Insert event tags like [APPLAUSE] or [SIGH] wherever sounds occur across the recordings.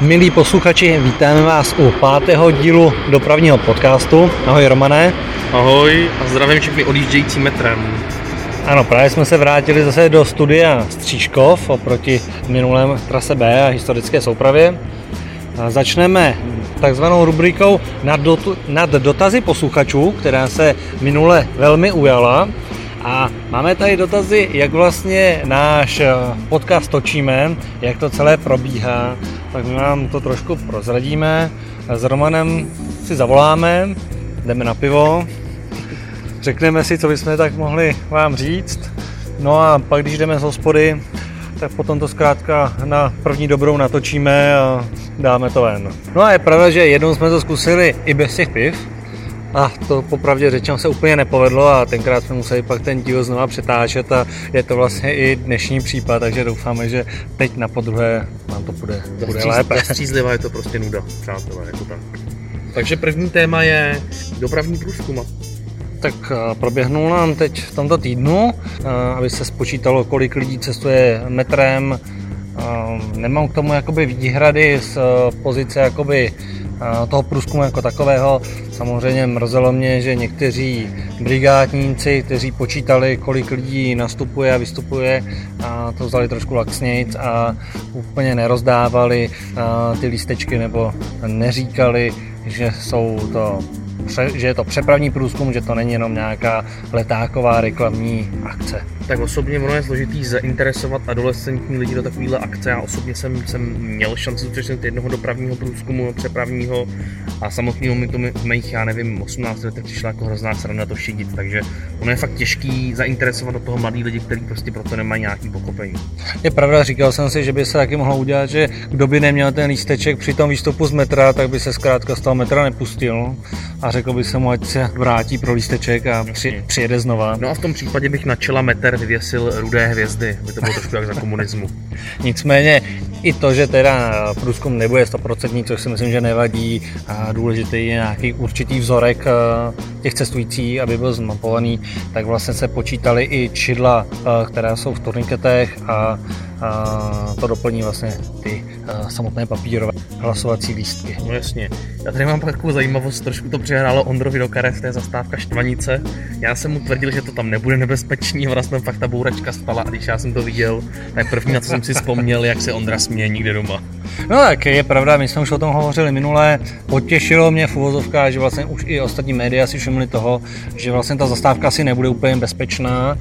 Milí posluchači, vítáme vás u pátého dílu dopravního podcastu. Ahoj Romane. Ahoj a zdravím všechny odjíždějící metrem. Ano, právě jsme se vrátili zase do studia Střížkov oproti minulém trase B a historické soupravě. A začneme takzvanou rubrikou nad, dotu, nad dotazy posluchačů, která se minule velmi ujala. A máme tady dotazy, jak vlastně náš eh, podcast točíme, jak to celé probíhá, tak my vám to trošku prozradíme. S Romanem si zavoláme, jdeme na pivo, řekneme si, co bychom tak mohli vám říct. No a pak, když jdeme z hospody, tak potom to zkrátka na první dobrou natočíme a dáme to ven. No a je pravda, že jednou jsme to zkusili i bez těch piv, a to popravdě řečeno se úplně nepovedlo a tenkrát jsme museli pak ten díl znova přetáčet a je to vlastně i dnešní případ, takže doufáme, že teď na podruhé nám to bude, bude lépe. Střízlivá je to prostě nuda, přátelé, jako tak. Takže první téma je dopravní průzkum. Tak eh, proběhnul nám teď v tomto týdnu, eh, aby se spočítalo, kolik lidí cestuje metrem. Eh, nemám k tomu jakoby výhrady z pozice jakoby toho průzkumu jako takového. Samozřejmě mrzelo mě, že někteří brigádníci, kteří počítali, kolik lidí nastupuje a vystupuje, a to vzali trošku laxnějc a úplně nerozdávali ty lístečky nebo neříkali, že jsou to že je to přepravní průzkum, že to není jenom nějaká letáková reklamní akce. Tak osobně ono je složitý zainteresovat adolescentní lidi do takovéhle akce. Já osobně jsem, jsem měl šanci zúčastnit jednoho dopravního průzkumu, přepravního a samotného mi to mých, já nevím, 18 letech přišla jako hrozná sranda to šidit, takže ono je fakt těžký zainteresovat do toho mladý lidi, kteří prostě proto nemají nějaký pochopení. Je pravda, říkal jsem si, že by se taky mohlo udělat, že kdo by neměl ten lísteček při tom výstupu z metra, tak by se zkrátka z toho metra nepustil a řekl by se mu, ať se vrátí pro lísteček a při, přijede znova. No a v tom případě bych na čela meter vyvěsil rudé hvězdy, by to bylo trošku jak za komunismu. [LAUGHS] Nicméně i to, že teda průzkum nebude 100%, což si myslím, že nevadí, a důležitý je nějaký určitý vzorek eh, těch cestujících, aby byl zmapovaný, tak vlastně se počítali i čidla, eh, která jsou v turniketech a a to doplní vlastně ty samotné papírové hlasovací lístky. No jasně. Já tady mám takovou zajímavost, trošku to přihrálo Ondrovi do karet, to je zastávka Štvanice. Já jsem mu tvrdil, že to tam nebude nebezpečný, a vlastně fakt ta bouračka stala a když já jsem to viděl, tak první, na co jsem si vzpomněl, jak se Ondra směje nikde doma. No tak je pravda, my jsme už o tom hovořili minule, potěšilo mě v uvozovkách, že vlastně už i ostatní média si všimli toho, že vlastně ta zastávka asi nebude úplně bezpečná,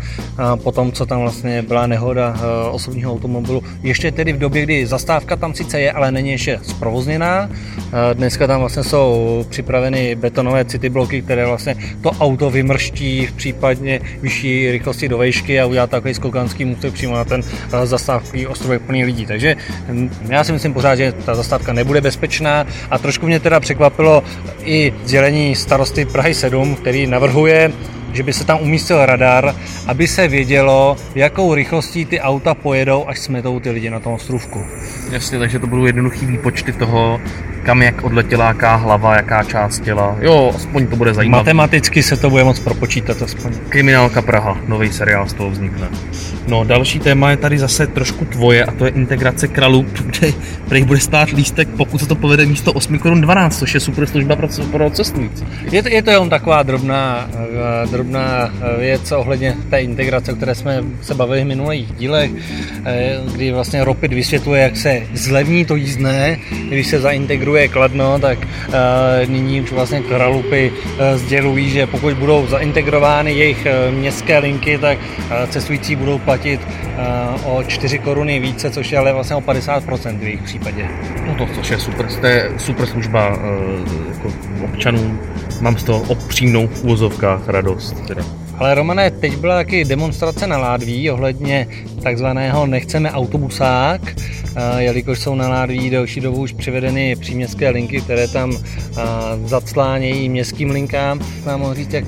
po tom, co tam vlastně byla nehoda eh, osobního automobilu. Ještě tedy v době, kdy zastávka tam sice je, ale není ještě zprovozněná. Eh, dneska tam vlastně jsou připraveny betonové city bloky, které vlastně to auto vymrští v případně vyšší rychlosti do vejšky a udělá takový skokanský můstek přímo na ten eh, zastávkový ostrovek plný lidí. Takže hm, já si myslím pořád, ta zastávka nebude bezpečná a trošku mě teda překvapilo i sdělení starosty Prahy 7, který navrhuje že by se tam umístil radar, aby se vědělo, jakou rychlostí ty auta pojedou, až smetou ty lidi na tom ostrůvku. Jasně, takže to budou jednoduchý výpočty toho, kam jak odletěla jaká hlava, jaká část těla. Jo, aspoň to bude zajímavé. Matematicky se to bude moc propočítat aspoň. Kriminálka Praha, nový seriál z toho vznikne. No, další téma je tady zase trošku tvoje a to je integrace kralů, kde prý bude stát lístek, pokud se to povede místo 8 korun 12, což je super služba pro, pro cestující. Je to, je to jenom taková drobná, eh, drobná eh, věc ohledně té integrace, o které jsme se bavili v minulých dílech, eh, kdy vlastně Ropit vysvětluje, jak se zlevní to jízdné, když se zaintegruje je Kladno, tak uh, nyní už vlastně kralupy uh, sdělují, že pokud budou zaintegrovány jejich uh, městské linky, tak cestující budou platit o 4 koruny více, což je ale vlastně o 50% v jejich případě. No to, což je super, to je super služba jako občanům. Mám z toho opřímnou v úvozovkách radost. Teda. Ale Romane, teď byla taky demonstrace na Ládví ohledně takzvaného nechceme autobusák, jelikož jsou na Ládví delší dobu už přivedeny příměstské linky, které tam zaclánějí městským linkám. Nám mohl říct, jak,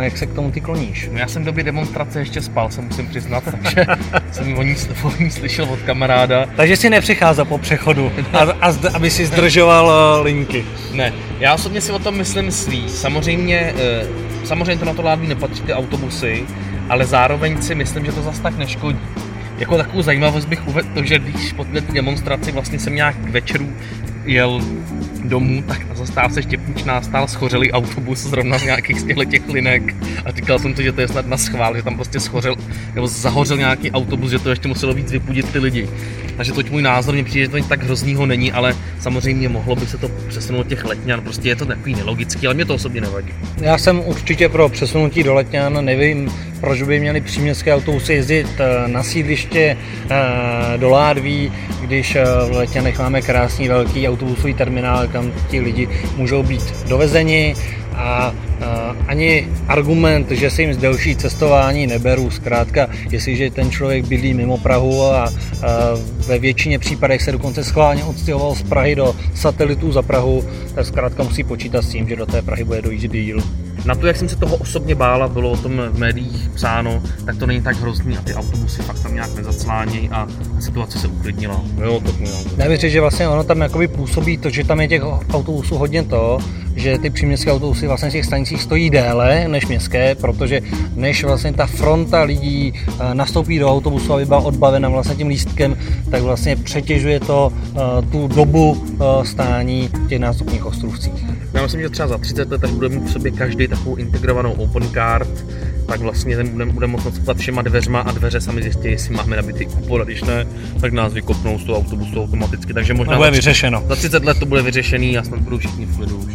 jak se k tomu ty kloníš? No já jsem v době demonstrace ještě spal, se musím přiznat, takže [LAUGHS] jsem o ní, o ní slyšel od kamaráda. Takže si nepřicházel po přechodu, a, a, aby si zdržoval linky. Ne, já osobně si o tom myslím svý. Samozřejmě, e, samozřejmě to na to Ládví nepatří ty autobusy, ale zároveň si myslím, že to zas tak neškodí. Jako takovou zajímavost bych uvedl že když po té demonstraci vlastně jsem nějak k večeru jel domů, tak na zastávce Štěpničná stál schořelý autobus zrovna z nějakých z těch linek a říkal jsem to, že to je snad na schvál, že tam prostě schořel nebo zahořel nějaký autobus, že to ještě muselo víc vypudit ty lidi. Takže toť můj názor, mě přijde, že to tak hroznýho není, ale samozřejmě mohlo by se to přesunout těch letňan, prostě je to takový nelogický, ale mě to osobně nevadí. Já jsem určitě pro přesunutí do letňan, nevím, proč by měli příměstské autobusy jezdit eh, na sídliště eh, do Ládví, když eh, v Letňanech máme krásný velký autobusový terminál, kam ti lidi můžou být dovezeni a ani argument, že se jim z delší cestování neberu. Zkrátka, jestliže ten člověk bydlí mimo Prahu a, ve většině případech se dokonce schválně odstěhoval z Prahy do satelitů za Prahu, tak zkrátka musí počítat s tím, že do té Prahy bude dojít díl. Na to, jak jsem se toho osobně bála, bylo o tom v médiích psáno, tak to není tak hrozný a ty autobusy fakt tam nějak nezaclánějí a situace se uklidnila. Jo, to Nevěřím, že vlastně ono tam jakoby působí to, že tam je těch autobusů hodně to, že ty příměstské autobusy vlastně v těch stanicích stojí déle než městské, protože než vlastně ta fronta lidí eh, nastoupí do autobusu, aby byla odbavena vlastně tím lístkem, tak vlastně přetěžuje to eh, tu dobu eh, stání v těch nástupních ostrovcích. Já myslím, že třeba za 30 let, až budeme mít v sobě každý takovou integrovanou open card, tak vlastně ten budeme bude moct nastupovat všema dveřma a dveře sami zjistí, jestli máme nabitý a když ne, tak nás vykopnou z toho autobusu automaticky. Takže možná to bude vyřešeno. Za 30 let to bude vyřešený a snad budou všichni v klidu už.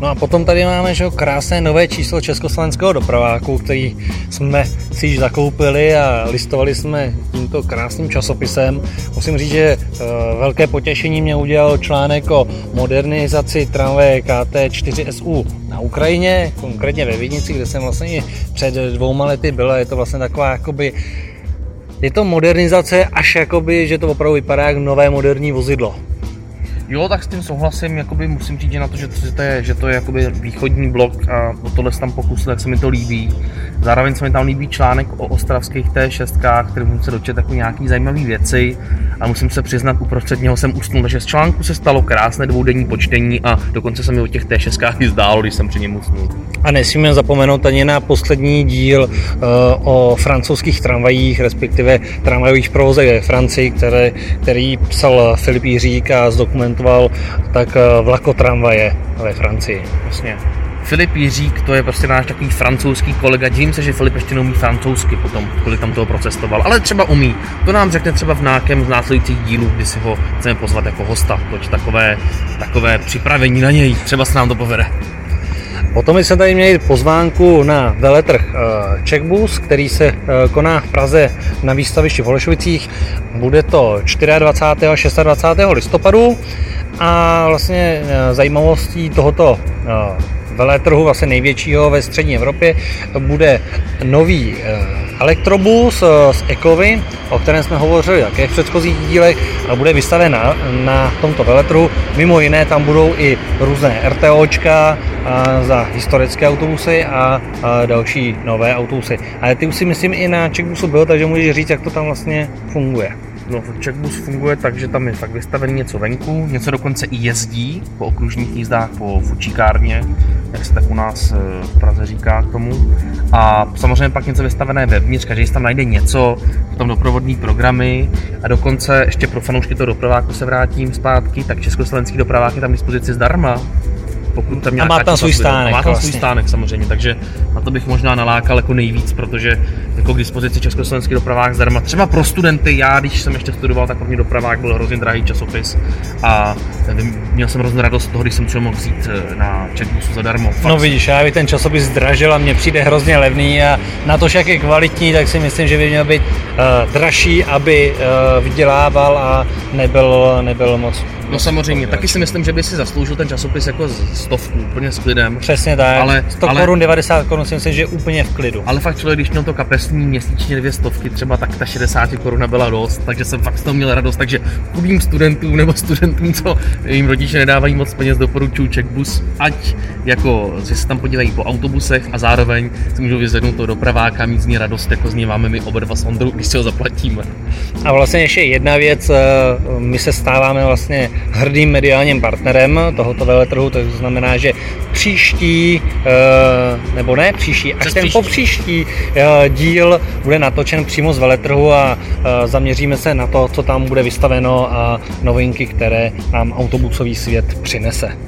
No a potom tady máme že krásné nové číslo československého dopraváku, který jsme si již zakoupili a listovali jsme tímto krásným časopisem. Musím říct, že e, velké potěšení mě udělal článek o modernizaci tramvaje KT4SU na Ukrajině, konkrétně ve Vídnici, kde jsem vlastně před dvouma lety byl. Je to vlastně taková jakoby je to modernizace až jakoby, že to opravdu vypadá jako nové moderní vozidlo. Jo, tak s tím souhlasím, jakoby musím říct, že na to, že to, je, že to je jakoby východní blok a o tohle tam pokusil, tak se mi to líbí. Zároveň se mi tam líbí článek o ostravských T6, který musím se dočet jako nějaký zajímavé věci a musím se přiznat, uprostřed něho jsem usnul, takže z článku se stalo krásné dvoudenní počtení a dokonce se mi o těch T6 i zdálo, když jsem při něm usnul. A nesmíme zapomenout ani na poslední díl uh, o francouzských tramvajích, respektive tramvajových provozech ve Francii, které, který psal Filip Jiřík a zdokumentoval tak uh, vlakotramvaje ve Francii. Vlastně. Filip Jiřík, to je prostě náš takový francouzský kolega. Divím se, že Filip ještě neumí francouzsky potom, kolik tam toho procestoval, ale třeba umí. To nám řekne třeba v nějakém z následujících dílů, kdy si ho chceme pozvat jako hosta. Toč takové, takové připravení na něj, třeba se nám to povede. Potom jsme tady měli pozvánku na veletrh eh, Checkbus, který se eh, koná v Praze na výstavišti v Holešovicích. Bude to 24. a 26. listopadu a vlastně eh, zajímavostí tohoto veletrhu, vlastně největšího ve střední Evropě, bude nový eh, elektrobus eh, z Ekovy, o kterém jsme hovořili také v předchozích dílech, a bude vystaven na, na tomto veletrhu. Mimo jiné tam budou i různé RTOčka eh, za historické autobusy a, a další nové autobusy. Ale ty už si myslím i na Checkbusu byl, takže můžeš říct, jak to tam vlastně funguje. No, Checkbus funguje tak, že tam je fakt vystavený něco venku, něco dokonce i jezdí po okružních jízdách po fučíkárně, jak se tak u nás eh, v Praze říká k tomu. A samozřejmě pak něco vystavené vevnitř, každý tam najde něco, tam doprovodní programy a dokonce ještě pro fanoušky toho dopraváku se vrátím zpátky, tak československý dopravák je tam k dispozici zdarma pokud tam a má tam svůj stánek. Má tam vlastně. svůj stánek samozřejmě, takže na to bych možná nalákal jako nejvíc, protože jako k dispozici československý dopravák zdarma. Třeba pro studenty, já když jsem ještě studoval, tak první dopravák byl hrozně drahý časopis a měl jsem hrozně radost z toho, když jsem si mohl vzít eh, na Checkbusu zadarmo. Fakt. No vidíš, já bych ten časopis zdražil a mně přijde hrozně levný a na to, jak je kvalitní, tak si myslím, že by měl být uh, dražší, aby uh, vydělával a nebyl, nebyl moc No samozřejmě, taky si myslím, že by si zasloužil ten časopis jako stovku, úplně s klidem. Přesně tak, ale, 100 ale, korun, 90 korun si myslím, že je úplně v klidu. Ale fakt člověk, když měl to kapesní měsíčně dvě stovky, třeba tak ta 60 koruna byla dost, takže jsem fakt z toho měl radost, takže chudým studentům nebo studentům, co jim rodiče nedávají moc peněz, doporučuji Checkbus, ať jako, že se tam podívají po autobusech a zároveň si můžou vyzvednout to dopraváka, mít z ní radost, jako z ní máme my oba dva s Ondrou, když si ho zaplatíme. A vlastně ještě jedna věc, my se stáváme vlastně hrdým mediálním partnerem tohoto veletrhu, to znamená, že příští, nebo ne příští, až ten po příští díl bude natočen přímo z veletrhu a zaměříme se na to, co tam bude vystaveno a novinky, které nám autobusový svět přinese.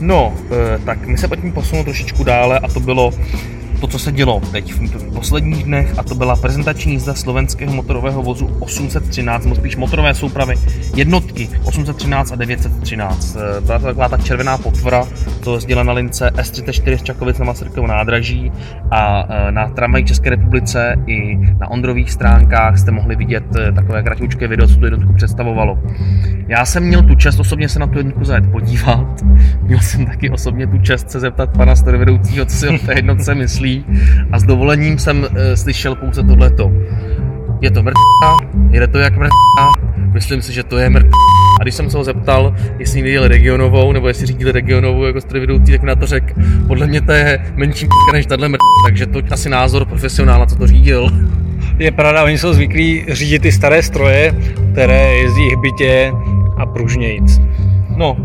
No, eh, tak my se pojďme posunout trošičku dále a to bylo to, co se dělo teď v posledních dnech, a to byla prezentační jízda slovenského motorového vozu 813, nebo spíš motorové soupravy jednotky 813 a 913. Eh, byla to taková ta červená potvora, to sdělena na lince S34 z Čakovic na Masarykovo nádraží a eh, na tramvaji České republice i na Ondrových stránkách jste mohli vidět eh, takové kratičké video, co tu jednotku představovalo. Já jsem měl tu čest osobně se na tu jednotku zajet podívat. [LAUGHS] Měl jsem taky osobně tu čest se zeptat pana strojvedoucího, co si o té jednotce myslí a s dovolením jsem e, slyšel pouze tohleto. Je to mrtvá, jde to jak mrtvá, myslím si, že to je mrtvá. A když jsem se ho zeptal, jestli někdy jel regionovou, nebo jestli řídil regionovou jako strojvedoucí, tak na to řekl, podle mě to je menší mrtvá než tahle mrtvá, takže to asi názor profesionála, co to řídil. Je pravda, oni jsou zvyklí řídit ty staré stroje, které jezdí hbitě a pružnějíc. No,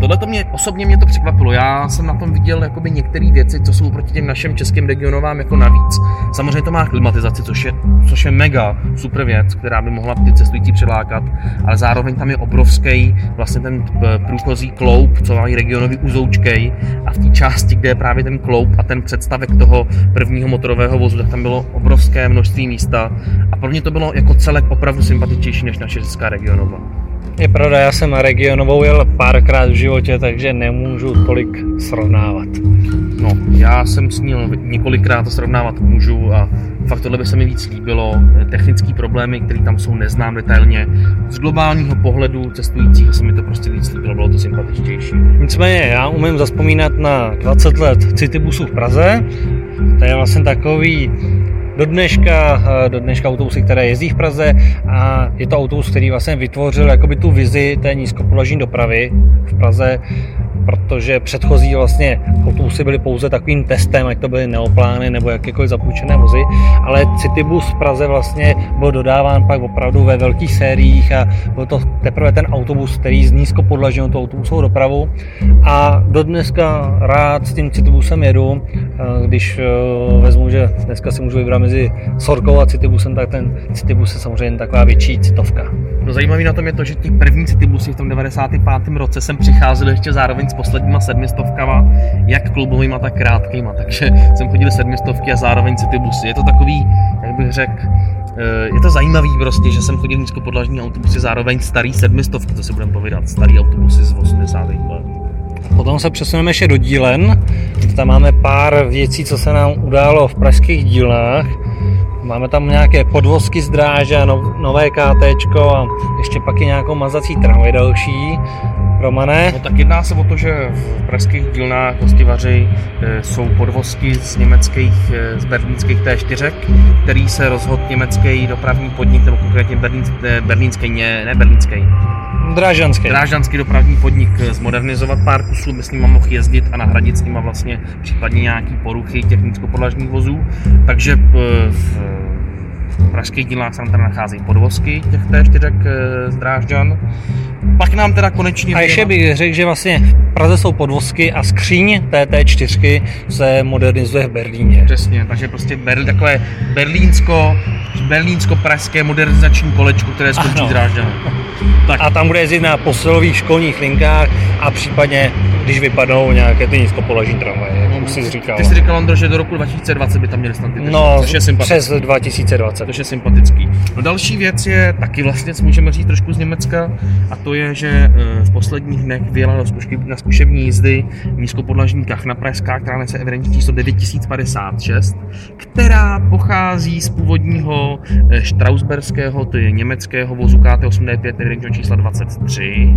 tohle to mě, osobně mě to překvapilo. Já jsem na tom viděl jakoby některé věci, co jsou proti těm našim českým regionovám jako navíc. Samozřejmě to má klimatizaci, což je, což je mega super věc, která by mohla ty cestující přilákat, ale zároveň tam je obrovský vlastně ten eh, průchozí kloup, co mají regionový uzoučkej a v té části, kde je právě ten kloup a ten představek toho prvního motorového vozu, tak tam bylo obrovské množství místa a pro mě to bylo jako celek opravdu sympatičnější než naše česká regionová. Je pravda, já jsem regionovou jel párkrát v životě, takže nemůžu tolik srovnávat. No, já jsem s ní několikrát to srovnávat můžu a fakt tohle by se mi víc líbilo. Technické problémy, které tam jsou, neznám detailně. Z globálního pohledu cestujících se mi to prostě víc líbilo, bylo to sympatičtější. Nicméně, já umím zaspomínat na 20 let Citybusu v Praze. To je vlastně takový do dneška, eh, do dneška autobusy, které jezdí v Praze a je to autobus, který vlastně vytvořil jakoby tu vizi té nízkopodlažní dopravy v Praze protože předchozí vlastně autobusy byly pouze takovým testem, ať to byly neoplány nebo jakékoliv zapůjčené vozy, ale Citybus v Praze vlastně byl dodáván pak opravdu ve velkých sériích a byl to teprve ten autobus, který z nízkopodlažil tu autobusovou dopravu a do dneska rád s tím Citybusem jedu, když eh, vezmu, že dneska si můžu vybrat mezi Sorkou a Citybusem, tak ten Citybus je samozřejmě taková větší citovka. No zajímavý na tom je to, že ty první Citybusy v tom 95. roce jsem přicházel ještě zároveň s posledníma sedmistovkama, jak klubovýma, tak krátkýma, takže jsem chodil sedmistovky a zároveň Citybusy. Je to takový, jak bych řekl, eh, je to zajímavý prostě, že jsem chodil nízkopodlažní autobusy, zároveň starý sedmistovky, to si budeme povídat, starý autobusy z 80. let. Potom se přesuneme ještě do dílen. Tam máme pár věcí, co se nám událo v pražských dílnách. Máme tam nějaké podvozky z dráže, nové KT a ještě pak i nějakou mazací tramvaj další. Romane? No tak jedná se o to, že v pražských dílnách hostivaři e, jsou podvozky z německých, e, z berlínských T4, který se rozhodl německý dopravní podnik, nebo konkrétně berlín, e, berlínský, ne, ne berlínský, Drážanský. Drážanský dopravní podnik zmodernizovat pár kusů, by s nima mohl jezdit a nahradit s nima vlastně případně nějaký poruchy technicko-podlažních vozů. Takže v pražských dílnách se nám tady nacházejí podvozky těch T4 z Drážďan. Pak nám teda konečně... A ještě bych řekl, že vlastně v Praze jsou podvozky a skříň TT4 se modernizuje v Berlíně. Přesně, takže prostě Berl, takové berlínsko, berlínsko-pražské modernizační kolečko, které skončí Drážďany. Tak. A tam bude jezdit na posilových školních linkách a případně, když vypadnou nějaké ty nízkopoložní tramvaje, jsi říkal. Ty jsi říkal, Ondro, že do roku 2020 by tam měli snad ty No, což je přes 2020. Což je sympatický. No další věc je taky vlastně, můžeme říct trošku z Německa, a to je, že eh, v posledních dnech vyjela na, na zkušební jízdy nízkopodlažní kachna pražská, která nese evidentní číslo 9056, která pochází z původního eh, Strausberského, to je německého vozu KT8D5 evidentního čísla 23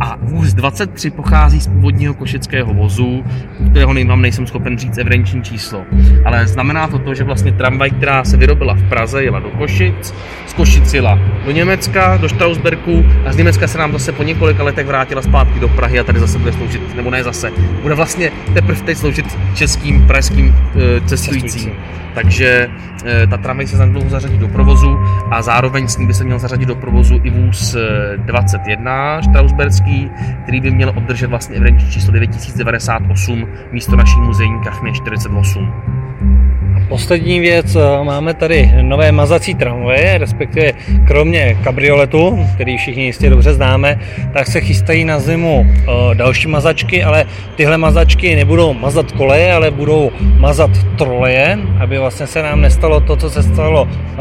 A vůz 23 pochází z původního košického vozu, kterého vám nejsem schopen říct evidenční číslo. Ale znamená to to, že vlastně tramvaj, která se vyrobila v Praze, jela do Košic, z Košic jela do Německa, do Strausberku a z Německa se nám zase po několika letech vrátila zpátky do Prahy a tady zase bude sloužit, nebo ne zase, bude vlastně teprve teď sloužit českým, pražským e, cestujícím. cestujícím. Takže e, ta tramvaj se zanedlouho zařadí do provozu a zároveň s ní by se měl zařadit do provozu i vůz 21 Strausberský, který by měl obdržet vlastně evidenční číslo 9098 místo naší muzejní kachny 48. Poslední věc, eh, máme tady nové mazací tramvaje, respektive kromě kabrioletu, který všichni jistě dobře známe, tak se chystají na zimu eh, další mazačky, ale tyhle mazačky nebudou mazat koleje, ale budou mazat troleje, aby vlastně se nám nestalo to, co se stalo eh,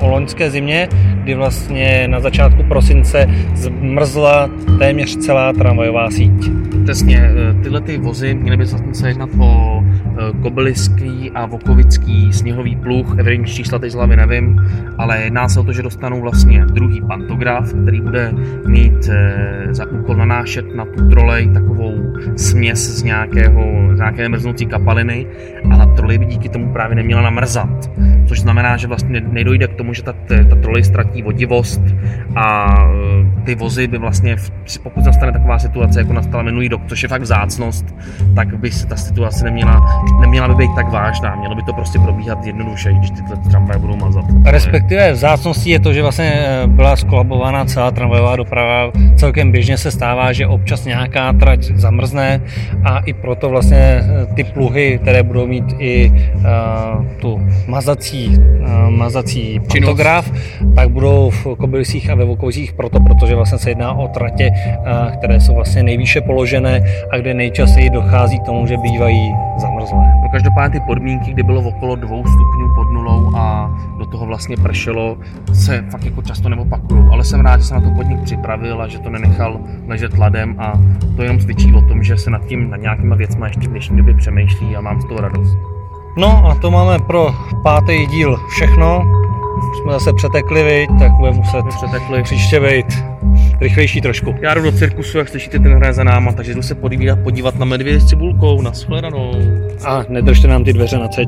o loňské zimě, kdy vlastně na začátku prosince zmrzla téměř celá tramvajová síť. Přesně, tyhle ty vozy měly by se jednat o Kobyliský a Vokovický sněhový pluh, evidenční čísla teď z hlavy nevím, ale jedná se o to, že dostanou vlastně druhý pantograf, který bude mít e, za úkol nanášet na tu trolej takovou směs z, nějakého, z nějaké mrznoucí kapaliny a ta trolej by díky tomu právě neměla namrzat. Což znamená, že vlastně nedojde k tomu, že ta, ta trolej ztratí vodivost a e, ty vozy by vlastně, pokud nastane taková situace, jako nastala minulý rok, což je fakt vzácnost, tak by se ta situace neměla neměla by být tak vážná, mělo by to prostě probíhat jednoduše, když tyhle tramvaje budou mazat. Respektive vzácností je to, že vlastně eh, byla skolabovaná celá tramvajová doprava. Celkem běžně se stává, že občas nějaká trať zamrzne a i proto vlastně eh, ty pluhy, které budou mít i uh, tu mazací, mazací pantograf, tak budou v Kobylisích a ve Vokozích proto, protože vlastně se jedná o tratě, uh, které jsou vlastně nejvýše položené a kde nejčastěji dochází k tomu, že bývají zamrzlé. No každopádně ty podmínky, kdy bylo okolo dvou stupňů pod nulou a do toho vlastně pršelo, se fakt jako často neopakují. Ale jsem rád, že se na to podnik připravil a že to nenechal ležet ladem a to jenom svědčí o tom, že se nad tím, nad nějakýma věcmi ještě v dnešní době přemýšlí a mám z toho radost. No a to máme pro pátý díl všechno. Už jsme zase přetekli, viď, tak budeme muset přetekli. příště být rychlejší trošku. Já jdu do cirkusu, jak slyšíte, ten hraje za náma, takže jdu se podívat, podívat na medvědy s cibulkou, na shledanou. A nedržte nám ty dveře na C.